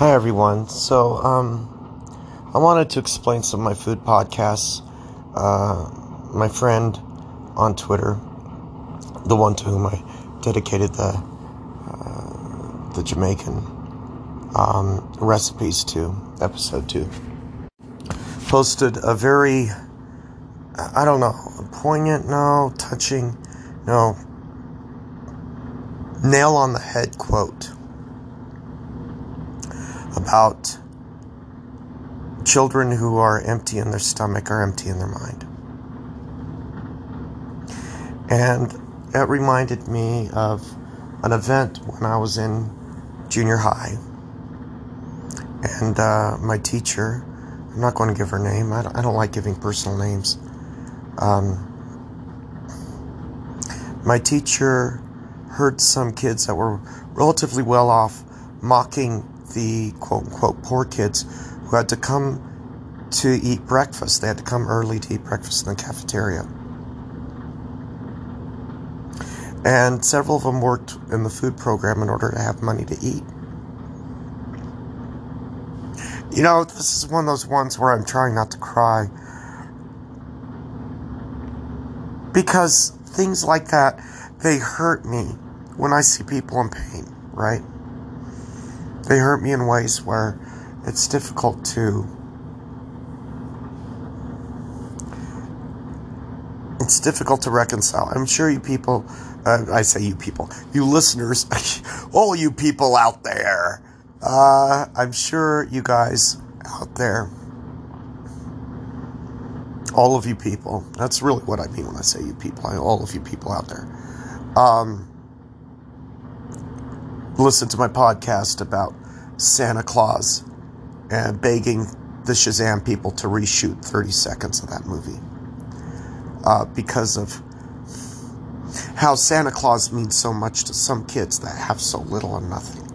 Hi everyone. So, um, I wanted to explain some of my food podcasts. Uh, my friend on Twitter, the one to whom I dedicated the uh, the Jamaican um, recipes to, episode two, posted a very, I don't know, poignant, no, touching, no, nail on the head quote about children who are empty in their stomach are empty in their mind. And it reminded me of an event when I was in junior high. And uh, my teacher, I'm not going to give her name, I don't, I don't like giving personal names. Um, my teacher heard some kids that were relatively well off mocking the quote unquote poor kids who had to come to eat breakfast. They had to come early to eat breakfast in the cafeteria. And several of them worked in the food program in order to have money to eat. You know, this is one of those ones where I'm trying not to cry. Because things like that, they hurt me when I see people in pain, right? They hurt me in ways where it's difficult to. It's difficult to reconcile. I'm sure you people, uh, I say you people, you listeners, all you people out there, uh, I'm sure you guys out there, all of you people, that's really what I mean when I say you people, all of you people out there. Um, listen to my podcast about Santa Claus and begging the Shazam people to reshoot 30 seconds of that movie uh, because of how Santa Claus means so much to some kids that have so little or nothing.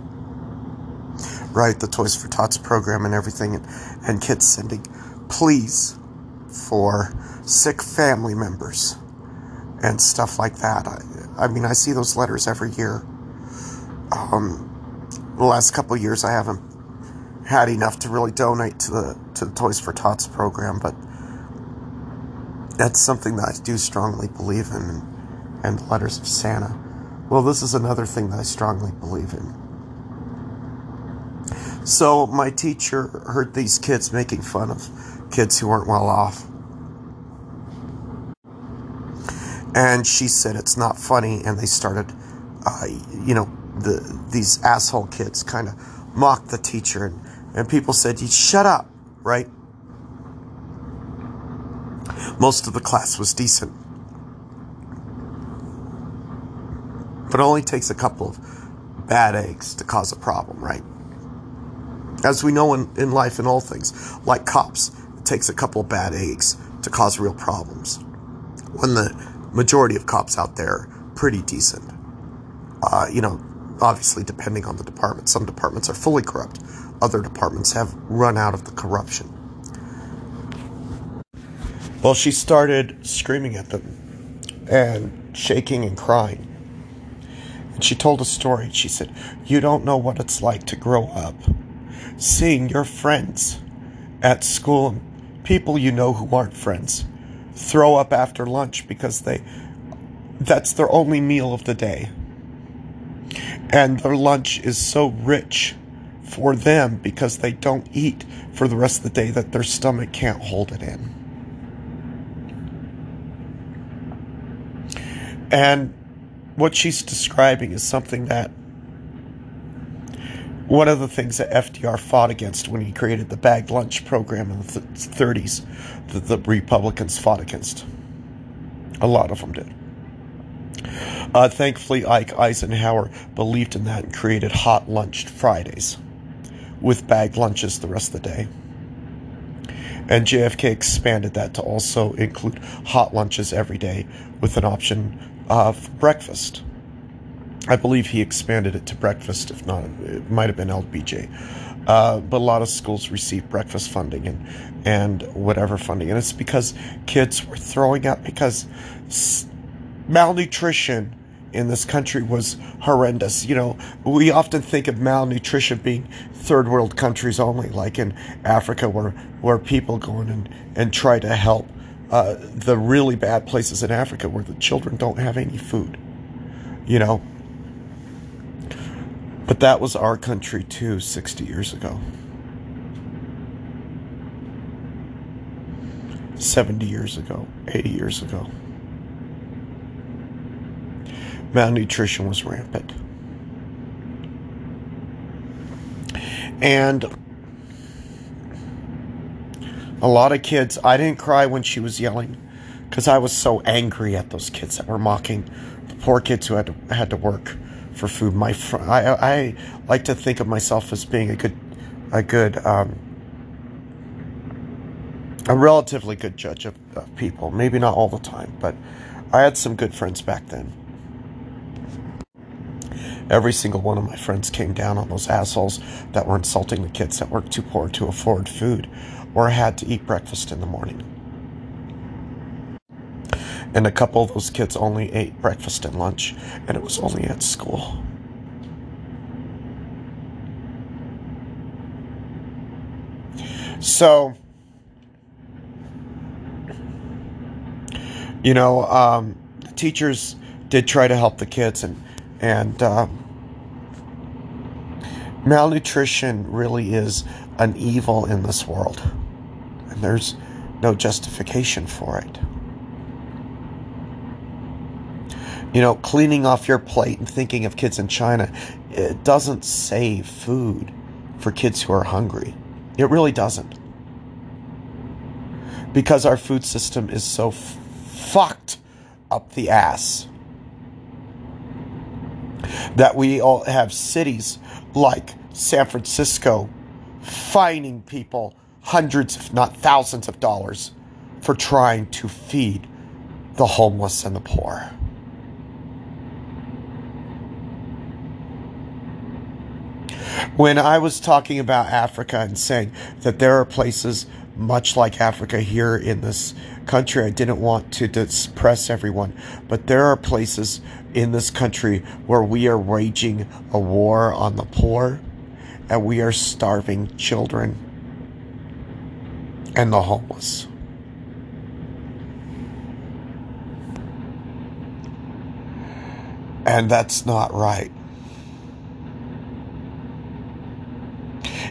Right? The Toys for Tots program and everything, and, and kids sending pleas for sick family members and stuff like that. I, I mean, I see those letters every year. Um, the last couple years I haven't had enough to really donate to the to the Toys for Tots program, but that's something that I do strongly believe in, and the letters of Santa. Well, this is another thing that I strongly believe in. So my teacher heard these kids making fun of kids who weren't well off. And she said it's not funny, and they started, uh, you know, the these asshole kids kind of mocked the teacher and, and people said you shut up right? Most of the class was decent. But it only takes a couple of bad eggs to cause a problem right? As we know in, in life and all things like cops it takes a couple of bad eggs to cause real problems when the majority of cops out there are pretty decent. Uh, you know obviously depending on the department. Some departments are fully corrupt, other departments have run out of the corruption. Well, she started screaming at them and shaking and crying. And she told a story. She said, You don't know what it's like to grow up seeing your friends at school, people you know who aren't friends, throw up after lunch because they that's their only meal of the day and their lunch is so rich for them because they don't eat for the rest of the day that their stomach can't hold it in. And what she's describing is something that one of the things that FDR fought against when he created the bagged lunch program in the 30s, that the Republicans fought against. A lot of them did. Uh, thankfully, Ike Eisenhower believed in that and created hot lunch Fridays with bagged lunches the rest of the day. And JFK expanded that to also include hot lunches every day with an option of breakfast. I believe he expanded it to breakfast, if not, it might have been LBJ. Uh, but a lot of schools receive breakfast funding and, and whatever funding. And it's because kids were throwing up because malnutrition in this country was horrendous. You know, we often think of malnutrition being third world countries only, like in Africa, where where people go in and, and try to help uh, the really bad places in Africa where the children don't have any food. You know, but that was our country too, 60 years ago. 70 years ago, 80 years ago. Malnutrition was rampant. And a lot of kids, I didn't cry when she was yelling because I was so angry at those kids that were mocking the poor kids who had to, had to work for food. My fr- I, I like to think of myself as being a good, a good, um, a relatively good judge of, of people. Maybe not all the time, but I had some good friends back then. Every single one of my friends came down on those assholes that were insulting the kids that were too poor to afford food or had to eat breakfast in the morning. And a couple of those kids only ate breakfast and lunch, and it was only at school. So, you know, um, teachers did try to help the kids, and and um, malnutrition really is an evil in this world, and there's no justification for it. You know, cleaning off your plate and thinking of kids in China, it doesn't save food for kids who are hungry. It really doesn't. Because our food system is so f- fucked up the ass that we all have cities like San Francisco fining people hundreds, if not thousands, of dollars for trying to feed the homeless and the poor. When I was talking about Africa and saying that there are places much like Africa here in this country. I didn't want to depress everyone, but there are places in this country where we are waging a war on the poor and we are starving children and the homeless. And that's not right.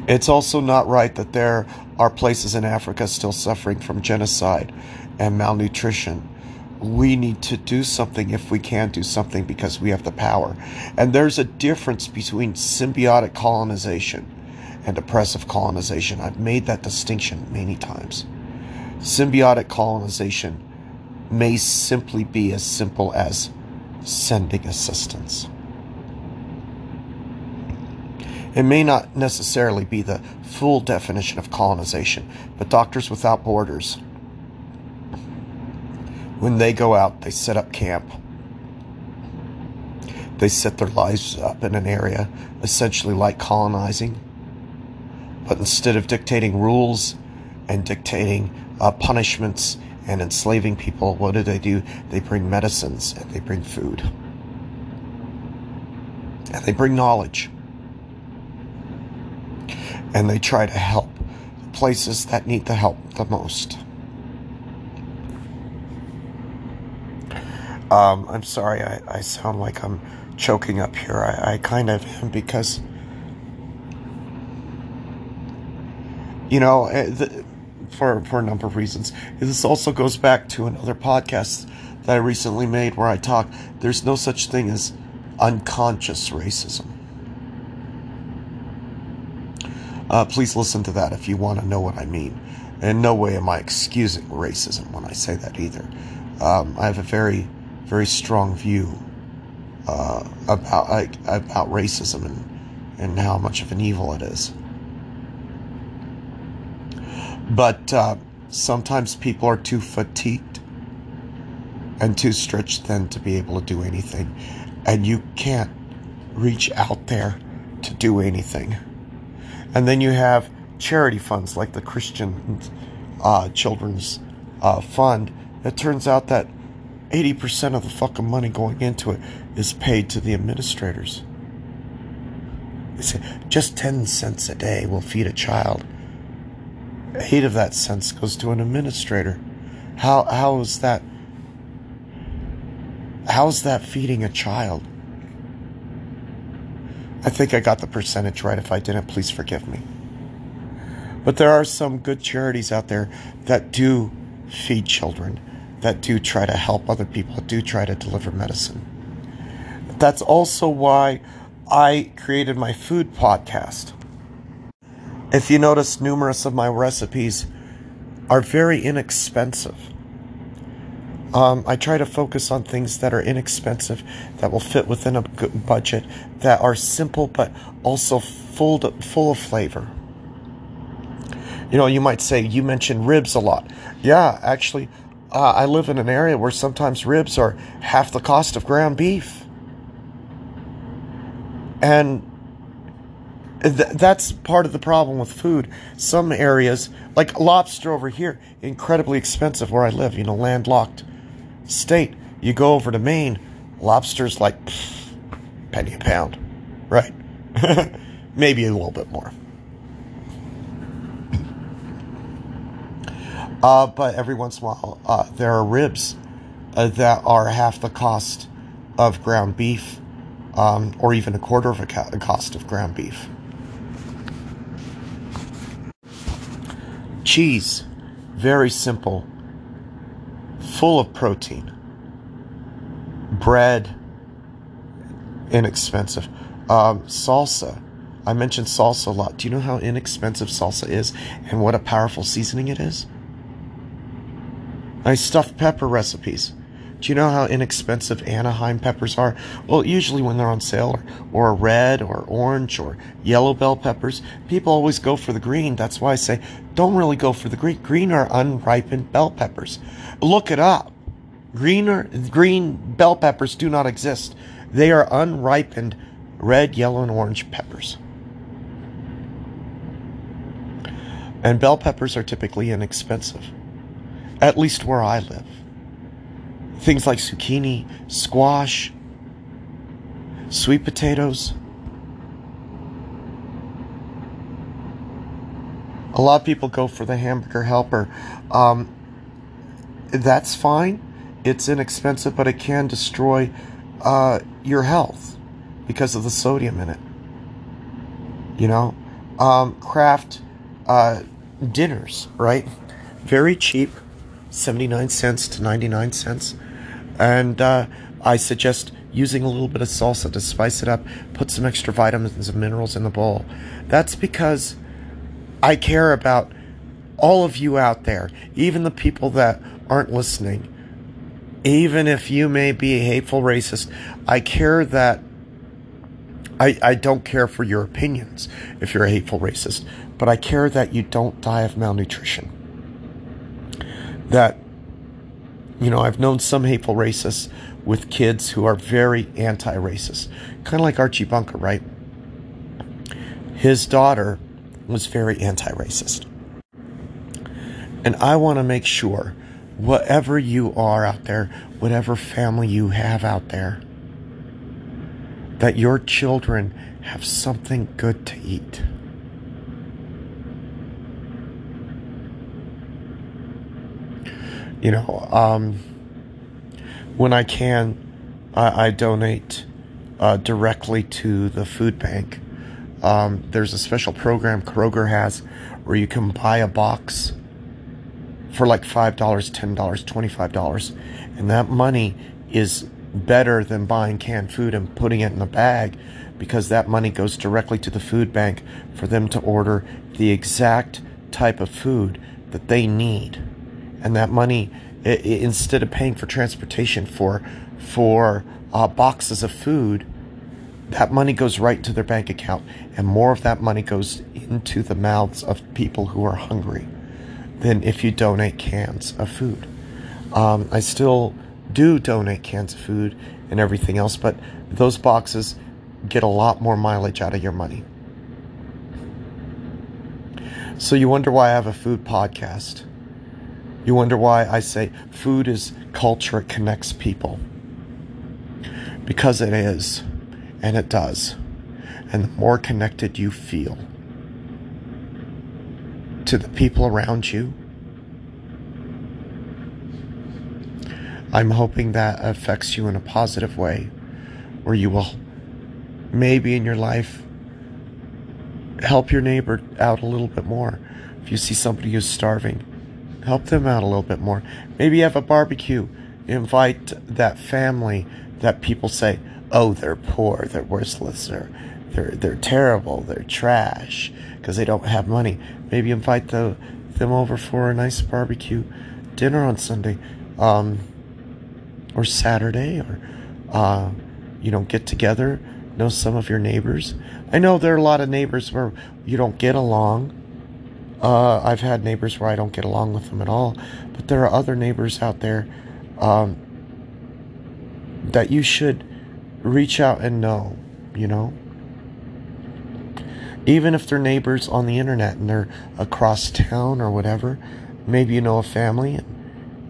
It's also not right that there are places in Africa still suffering from genocide and malnutrition. We need to do something if we can do something because we have the power. And there's a difference between symbiotic colonization and oppressive colonization. I've made that distinction many times. Symbiotic colonization may simply be as simple as sending assistance. It may not necessarily be the full definition of colonization, but Doctors Without Borders, when they go out, they set up camp. They set their lives up in an area essentially like colonizing. But instead of dictating rules and dictating uh, punishments and enslaving people, what do they do? They bring medicines and they bring food. And they bring knowledge and they try to help the places that need the help the most. Um, I'm sorry, I, I sound like I'm choking up here. I, I kind of am because, you know, eh, the, for, for a number of reasons. This also goes back to another podcast that I recently made where I talk. There's no such thing as unconscious racism. Uh, please listen to that if you want to know what I mean. In no way am I excusing racism when I say that either. Um, I have a very, very strong view uh, about like, about racism and and how much of an evil it is. But uh, sometimes people are too fatigued and too stretched thin to be able to do anything, and you can't reach out there to do anything. And then you have charity funds like the Christian uh, Children's uh, Fund. It turns out that 80% of the fucking money going into it is paid to the administrators. They say just 10 cents a day will feed a child. Eight of that cents goes to an administrator. How, how is that? How is that feeding a child? I think I got the percentage right. If I didn't, please forgive me. But there are some good charities out there that do feed children, that do try to help other people, do try to deliver medicine. That's also why I created my food podcast. If you notice, numerous of my recipes are very inexpensive. Um, I try to focus on things that are inexpensive, that will fit within a budget, that are simple but also full to, full of flavor. You know, you might say you mentioned ribs a lot. Yeah, actually, uh, I live in an area where sometimes ribs are half the cost of ground beef, and th- that's part of the problem with food. Some areas, like lobster over here, incredibly expensive where I live. You know, landlocked state. You go over to Maine, lobster's like pff, penny a pound, right? Maybe a little bit more. Uh, but every once in a while, uh, there are ribs uh, that are half the cost of ground beef, um, or even a quarter of a cost of ground beef. Cheese, very simple full of protein. Bread, inexpensive. Um, salsa. I mentioned salsa a lot. Do you know how inexpensive salsa is and what a powerful seasoning it is? I stuffed pepper recipes. Do you know how inexpensive Anaheim peppers are? Well, usually when they're on sale, or, or red, or orange, or yellow bell peppers, people always go for the green. That's why I say don't really go for the green. Green are unripened bell peppers. Look it up. Green, or, green bell peppers do not exist. They are unripened red, yellow, and orange peppers. And bell peppers are typically inexpensive, at least where I live. Things like zucchini, squash, sweet potatoes. A lot of people go for the hamburger helper. Um, that's fine. It's inexpensive, but it can destroy uh, your health because of the sodium in it. You know, um, Kraft uh, dinners, right? Very cheap, 79 cents to 99 cents. And uh, I suggest using a little bit of salsa to spice it up, put some extra vitamins and minerals in the bowl. That's because I care about all of you out there, even the people that aren't listening. Even if you may be a hateful racist, I care that I, I don't care for your opinions if you're a hateful racist, but I care that you don't die of malnutrition. That you know, I've known some hateful racists with kids who are very anti racist, kind of like Archie Bunker, right? His daughter was very anti racist. And I want to make sure, whatever you are out there, whatever family you have out there, that your children have something good to eat. You know, um, when I can, I, I donate uh, directly to the food bank. Um, there's a special program Kroger has where you can buy a box for like $5, $10, $25. And that money is better than buying canned food and putting it in a bag because that money goes directly to the food bank for them to order the exact type of food that they need and that money it, it, instead of paying for transportation for for uh, boxes of food that money goes right to their bank account and more of that money goes into the mouths of people who are hungry than if you donate cans of food. Um, i still do donate cans of food and everything else but those boxes get a lot more mileage out of your money. So you wonder why i have a food podcast you wonder why I say food is culture, it connects people. Because it is, and it does. And the more connected you feel to the people around you, I'm hoping that affects you in a positive way where you will maybe in your life help your neighbor out a little bit more. If you see somebody who's starving, help them out a little bit more. Maybe have a barbecue. Invite that family that people say, "Oh, they're poor, they're worthless, they're they're they're terrible, they're trash because they don't have money." Maybe invite the, them over for a nice barbecue dinner on Sunday, um, or Saturday, or uh, you know, get together. Know some of your neighbors. I know there are a lot of neighbors where you don't get along uh, I've had neighbors where I don't get along with them at all, but there are other neighbors out there um, that you should reach out and know, you know? Even if they're neighbors on the internet and they're across town or whatever, maybe you know a family, and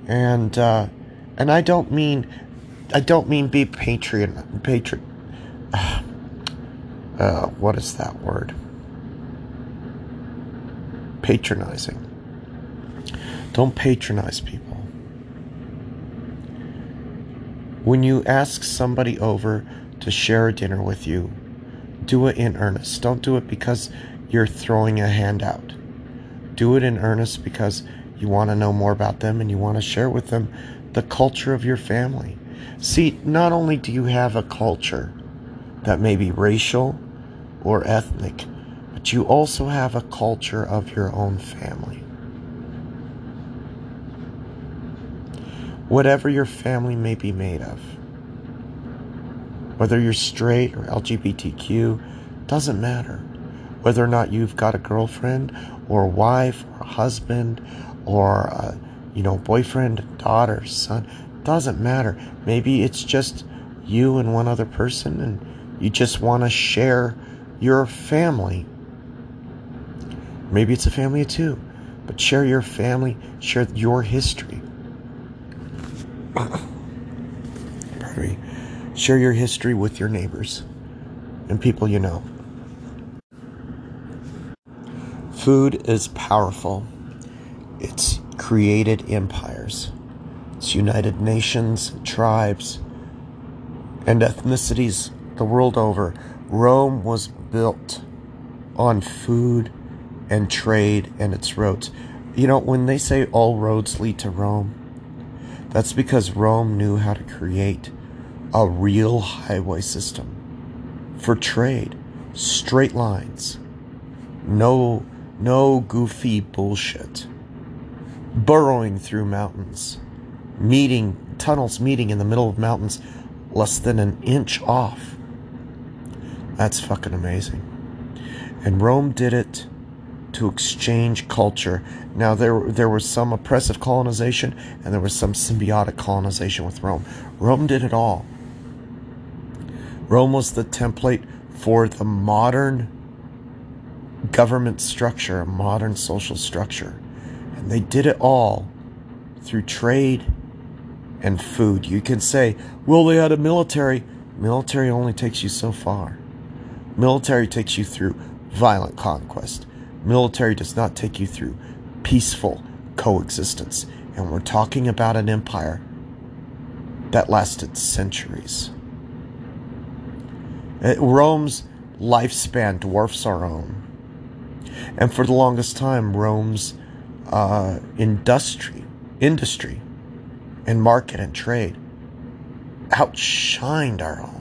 and, uh, and I don't mean I don't mean be patron patron. Uh, what is that word? Patronizing. Don't patronize people. When you ask somebody over to share a dinner with you, do it in earnest. Don't do it because you're throwing a handout. Do it in earnest because you want to know more about them and you want to share with them the culture of your family. See, not only do you have a culture that may be racial or ethnic, but you also have a culture of your own family. Whatever your family may be made of, whether you're straight or LGBTQ, doesn't matter. Whether or not you've got a girlfriend or a wife or a husband or a, you know boyfriend, daughter, son, doesn't matter. Maybe it's just you and one other person and you just want to share your family Maybe it's a family of two, but share your family, share your history. Pardon me. Share your history with your neighbors and people you know. Food is powerful. It's created empires. It's united nations, tribes, and ethnicities the world over. Rome was built on food and trade and its roads. You know, when they say all roads lead to Rome, that's because Rome knew how to create a real highway system for trade, straight lines, no no goofy bullshit. Burrowing through mountains, meeting tunnels meeting in the middle of mountains less than an inch off. That's fucking amazing. And Rome did it to exchange culture. Now there there was some oppressive colonization and there was some symbiotic colonization with Rome. Rome did it all. Rome was the template for the modern government structure, a modern social structure. And they did it all through trade and food. You can say, well, they had a military. Military only takes you so far. Military takes you through violent conquest. Military does not take you through peaceful coexistence. And we're talking about an empire that lasted centuries. Uh, Rome's lifespan dwarfs our own. And for the longest time, Rome's uh, industry, industry, and market and trade outshined our own.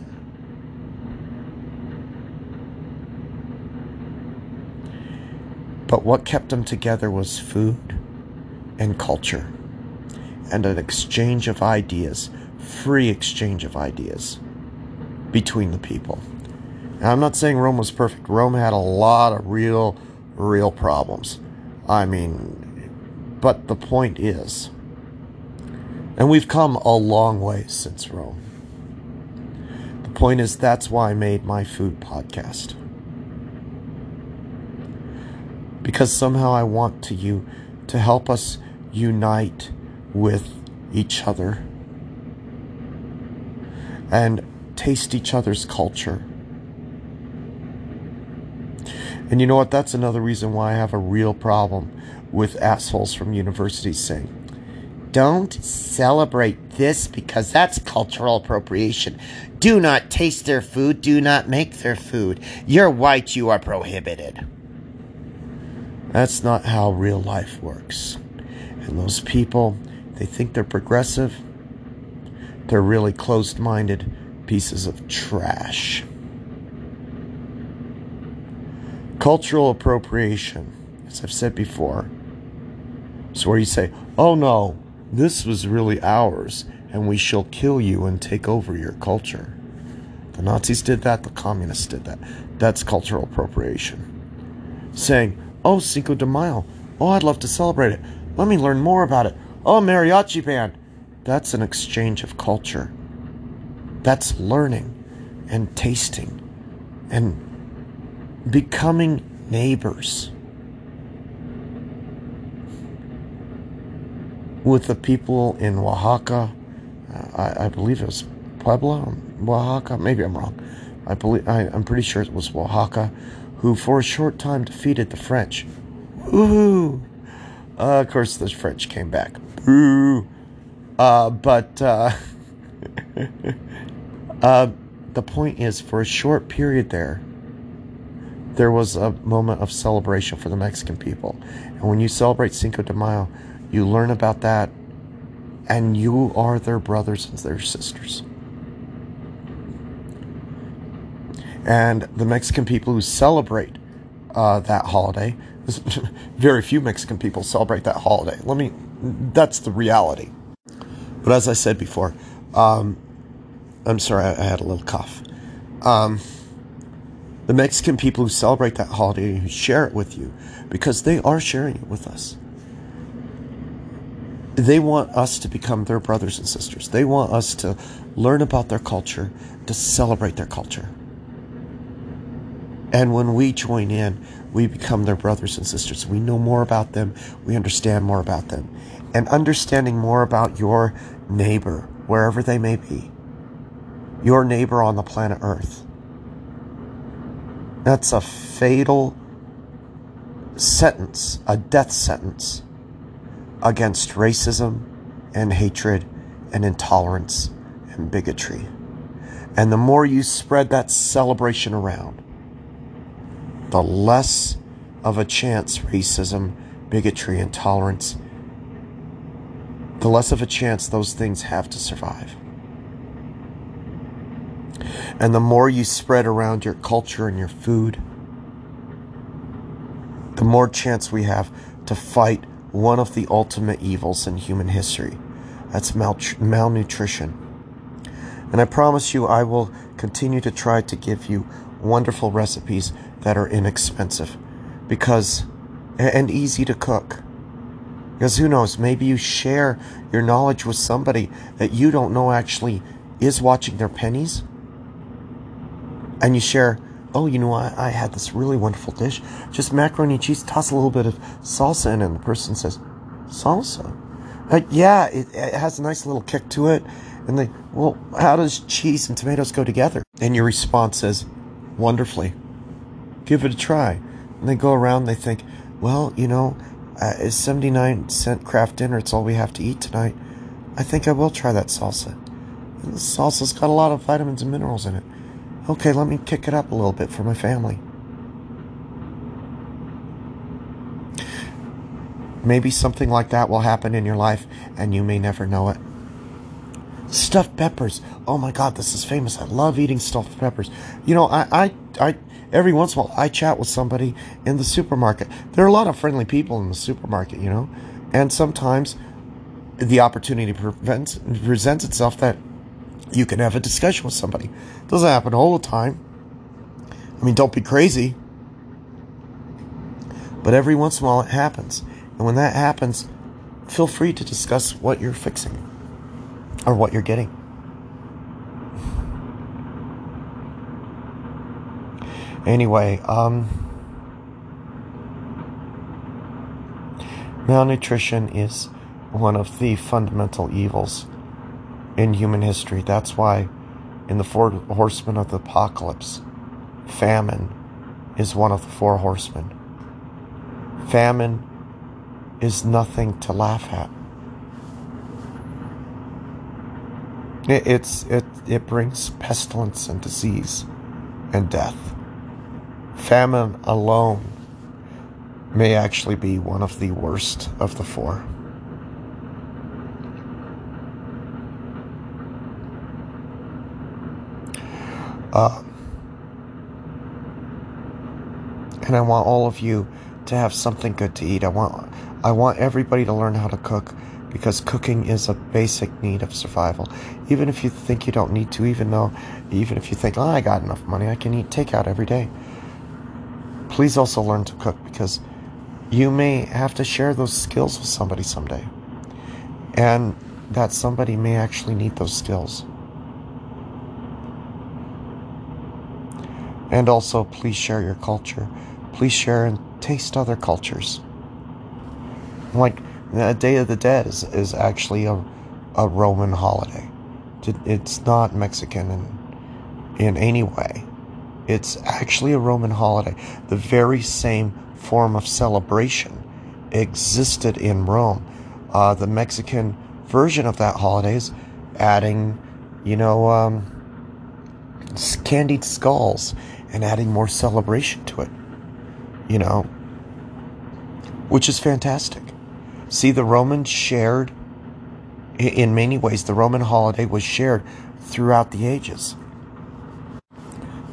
But what kept them together was food and culture and an exchange of ideas, free exchange of ideas between the people. Now, I'm not saying Rome was perfect. Rome had a lot of real, real problems. I mean, but the point is, and we've come a long way since Rome. The point is, that's why I made my food podcast because somehow I want to you to help us unite with each other. And taste each other's culture. And you know what? That's another reason why I have a real problem with assholes from universities saying, don't celebrate this because that's cultural appropriation. Do not taste their food. Do not make their food. You're white. You are prohibited. That's not how real life works. And those people, they think they're progressive. They're really closed minded pieces of trash. Cultural appropriation, as I've said before, is where you say, oh no, this was really ours, and we shall kill you and take over your culture. The Nazis did that, the communists did that. That's cultural appropriation. Saying, oh, Cinco de Mayo, oh, I'd love to celebrate it. Let me learn more about it. Oh, mariachi band. That's an exchange of culture. That's learning and tasting and becoming neighbors with the people in Oaxaca. Uh, I, I, believe it was Puebla, Oaxaca. Maybe I'm wrong. I believe I, am pretty sure it was Oaxaca, who for a short time defeated the French. Uh, of course, the French came back. Boo. Uh, but uh, uh, the point is, for a short period there, there was a moment of celebration for the Mexican people. And when you celebrate Cinco de Mayo, you learn about that, and you are their brothers and their sisters. And the Mexican people who celebrate uh, that holiday, very few Mexican people celebrate that holiday. Let me, that's the reality. But as I said before, um, I'm sorry, I, had a little cough. Um, the Mexican people who celebrate that holiday, who share it with you, because they are sharing it with us they want us to become their brothers and sisters. They want us to learn about their culture, to celebrate their culture. And when we join in, we become their brothers and sisters. We know more about them, we understand more about them. And understanding more about your neighbor, wherever they may be, your neighbor on the planet Earth. That's a fatal sentence, a death sentence against racism and hatred and intolerance and bigotry. And the more you spread that celebration around, the less of a chance racism, bigotry, intolerance, the less of a chance those things have to survive. And the more you spread around your culture and your food, the more chance we have to fight one of the ultimate evils in human history. That's mal- malnutrition. And I promise you, I will continue to try to give you wonderful recipes that are inexpensive because and easy to cook. Because who knows, maybe you share your knowledge with somebody that you don't know actually is watching their pennies. And you share oh, you know, I, I had this really wonderful dish, just macaroni and cheese, toss a little bit of salsa in, and the person says, salsa? Uh, yeah, it, it has a nice little kick to it. And they, well, how does cheese and tomatoes go together? And your response is, wonderfully. Give it a try. And they go around, they think, well, you know, uh, it's 79 cent Kraft dinner. It's all we have to eat tonight. I think I will try that salsa. And the salsa's got a lot of vitamins and minerals in it okay, let me kick it up a little bit for my family. Maybe something like that will happen in your life and you may never know it. Stuffed peppers. Oh my God, this is famous. I love eating stuffed peppers. You know, I, I, I, every once in a while, I chat with somebody in the supermarket. There are a lot of friendly people in the supermarket, you know, and sometimes the opportunity prevents, presents itself that you can have a discussion with somebody. It doesn't happen all the time. I mean, don't be crazy. But every once in a while it happens. And when that happens, feel free to discuss what you're fixing or what you're getting. Anyway, um, malnutrition is one of the fundamental evils in human history. That's why in the four horsemen of the apocalypse, famine is one of the four horsemen. Famine is nothing to laugh at. It, it's it it brings pestilence and disease and death. Famine alone may actually be one of the worst of the four. Uh, and I want all of you to have something good to eat. I want I want everybody to learn how to cook because cooking is a basic need of survival. Even if you think you don't need to, even though even if you think, "Oh, I got enough money, I can eat takeout every day." Please also learn to cook because you may have to share those skills with somebody someday. And that somebody may actually need those skills. And also, please share your culture. Please share and taste other cultures. Like, the Day of the Dead is, is actually a, a Roman holiday. It's not Mexican in, in any way. It's actually a Roman holiday. The very same form of celebration existed in Rome. Uh, the Mexican version of that holiday is adding, you know, um, candied skulls and adding more celebration to it. You know, which is fantastic. See, the Romans shared, in many ways, the Roman holiday was shared throughout the ages.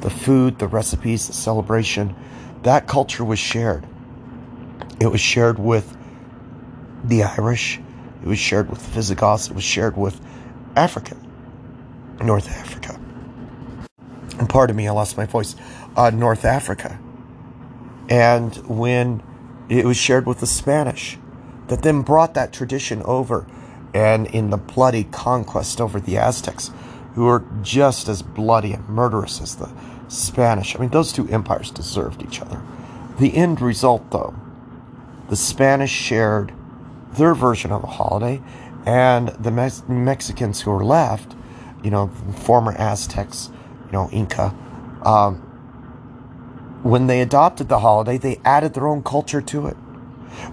The food, the recipes, the celebration, that culture was shared. It was shared with the Irish, it was shared with the Visigoths, it was shared with Africa, North Africa. And pardon me, I lost my voice, uh, North Africa. And when it was shared with the Spanish, that then brought that tradition over, and in the bloody conquest over the Aztecs, who are just as bloody and murderous as the Spanish. I mean, those two empires deserved each other. The end result, though, the Spanish shared their version of the holiday, and the Mex- Mexicans who were left, you know, former Aztecs, you know, Inca, um, when they adopted the holiday, they added their own culture to it.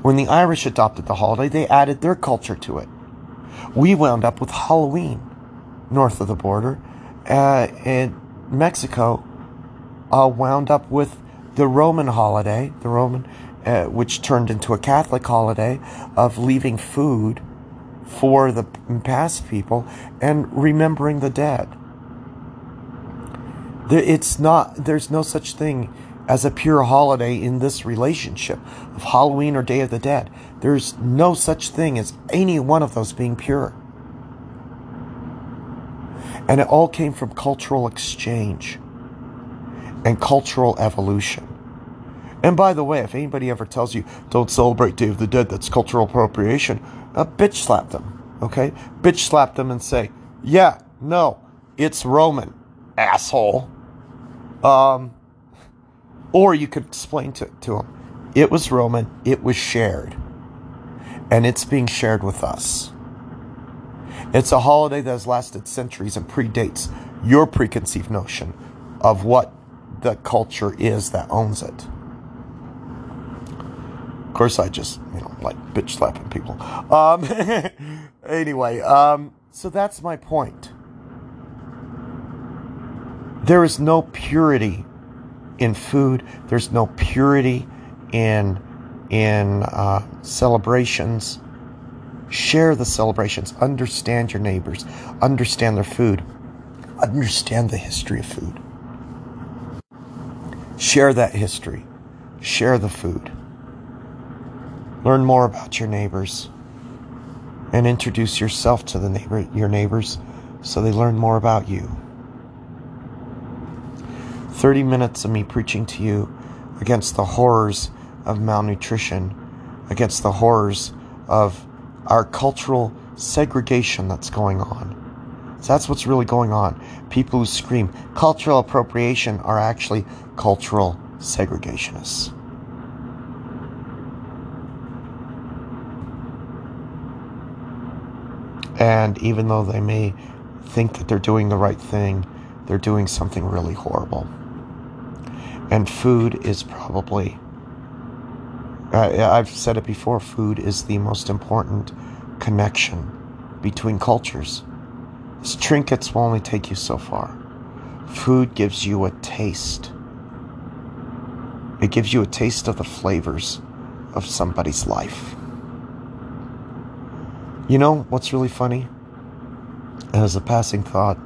When the Irish adopted the holiday, they added their culture to it. We wound up with Halloween north of the border, uh, and Mexico uh, wound up with the Roman holiday, the Roman, uh, which turned into a Catholic holiday of leaving food for the past people and remembering the dead. It's not, there's no such thing as a pure holiday in this relationship of Halloween or Day of the Dead. There's no such thing as any one of those being pure. And it all came from cultural exchange and cultural evolution. And by the way, if anybody ever tells you don't celebrate Day of the Dead, that's cultural appropriation, uh, bitch slap them. Okay? Bitch slap them and say, yeah, no, it's Roman, asshole. Um, or you could explain to, to them it was Roman, it was shared, and it's being shared with us. It's a holiday that has lasted centuries and predates your preconceived notion of what the culture is that owns it. Of course, I just, you know, like bitch slapping people. Um, anyway, um, so that's my point. There is no purity in food. There's no purity in in uh, celebrations. Share the celebrations. Understand your neighbors. Understand their food. Understand the history of food. Share that history. Share the food. Learn more about your neighbors and introduce yourself to the neighbor, your neighbors so they learn more about you. 30 minutes of me preaching to you against the horrors of malnutrition, against the horrors of our cultural segregation that's going on. So that's what's really going on. People who scream cultural appropriation are actually cultural segregationists. And even though they may think that they're doing the right thing, they're doing something really horrible. And food is probably, Uh, I've said it before, food is the most important connection between cultures. These Trinkets will only take you so far. Food gives you a taste. It gives you a taste of the flavors of somebody's life. You know what's really funny? As a passing thought,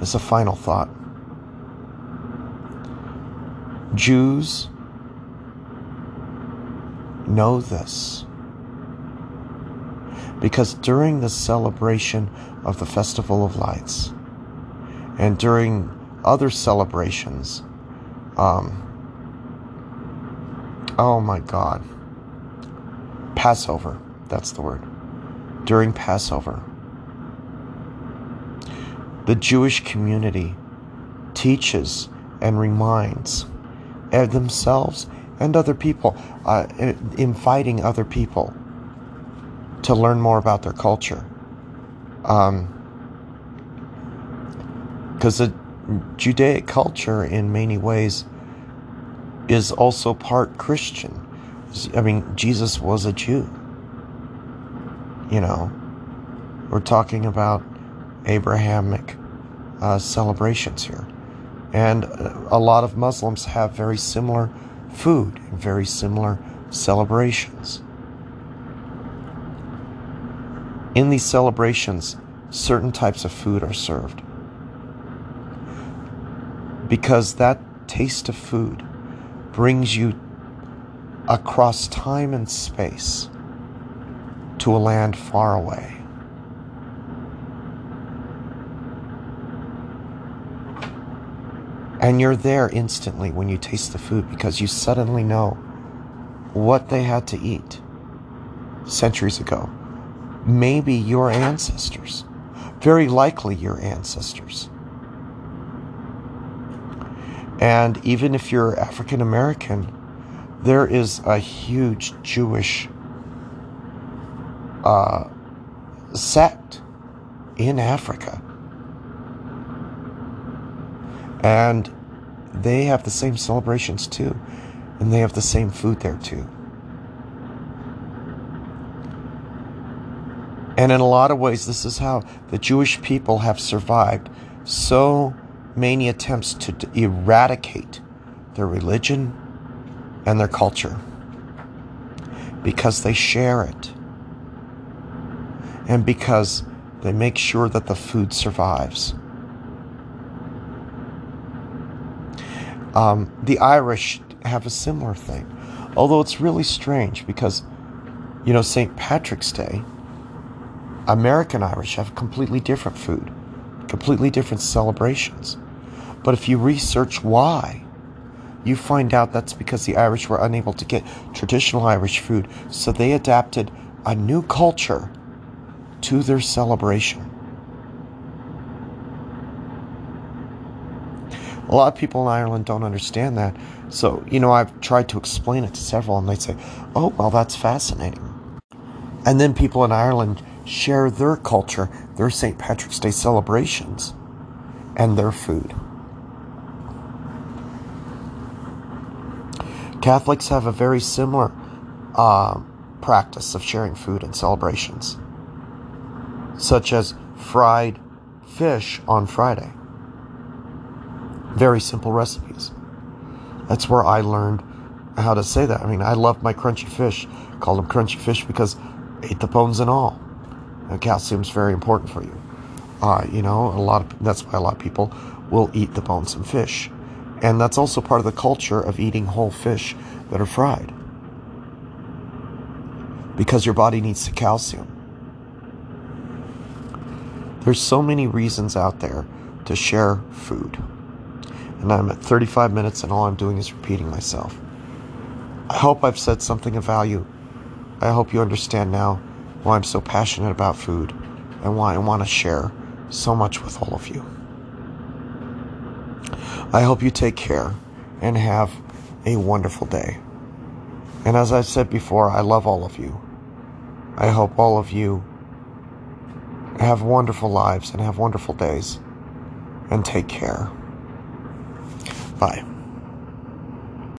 as a final thought, Jews know this because during the celebration of the Festival of Lights and during other celebrations, um, oh my God, Passover, that's the word. During Passover, the Jewish community teaches and reminds themselves and other people, uh, inviting other people to learn more about their culture. Because um, the Judaic culture, in many ways, is also part Christian. I mean, Jesus was a Jew. You know, we're talking about Abrahamic uh, celebrations here. And a lot of Muslims have very similar food and very similar celebrations. In these celebrations, certain types of food are served. Because that taste of food brings you across time and space to a land far away. And you're there instantly when you taste the food because you suddenly know what they had to eat centuries ago. Maybe your ancestors, very likely your ancestors. And even if you're African American, there is a huge Jewish uh, sect in Africa and they have the same celebrations too. And they have the same food there too. And in a lot of ways, this is how the Jewish people have survived so many attempts to eradicate their religion and their culture because they share it and because they make sure that the food survives. Um, the Irish have a similar thing, although it's really strange because, you know, St. Patrick's Day, American Irish have completely different food, completely different celebrations. But if you research why, you find out that's because the Irish were unable to get traditional Irish food, so they adapted a new culture to their celebration. A lot of people in Ireland don't understand that. So, you know, I've tried to explain it to several, and they say, oh, well, that's fascinating. And then people in Ireland share their culture, their St. Patrick's Day celebrations, and their food. Catholics have a very similar uh, practice of sharing food and celebrations, such as fried fish on Friday. Very simple recipes. That's where I learned how to say that. I mean, I love my crunchy fish. Called them crunchy fish because ate the bones and all. And calcium is very important for you. Uh, you know, a lot of that's why a lot of people will eat the bones and fish, and that's also part of the culture of eating whole fish that are fried because your body needs the calcium. There's so many reasons out there to share food and I'm at 35 minutes, and all I'm doing is repeating myself. I hope I've said something of value. I hope you understand now why I'm so passionate about food and why I want to share so much with all of you. I hope you take care and have a wonderful day. And as I've said before, I love all of you. I hope all of you have wonderful lives and have wonderful days and take care. Bye.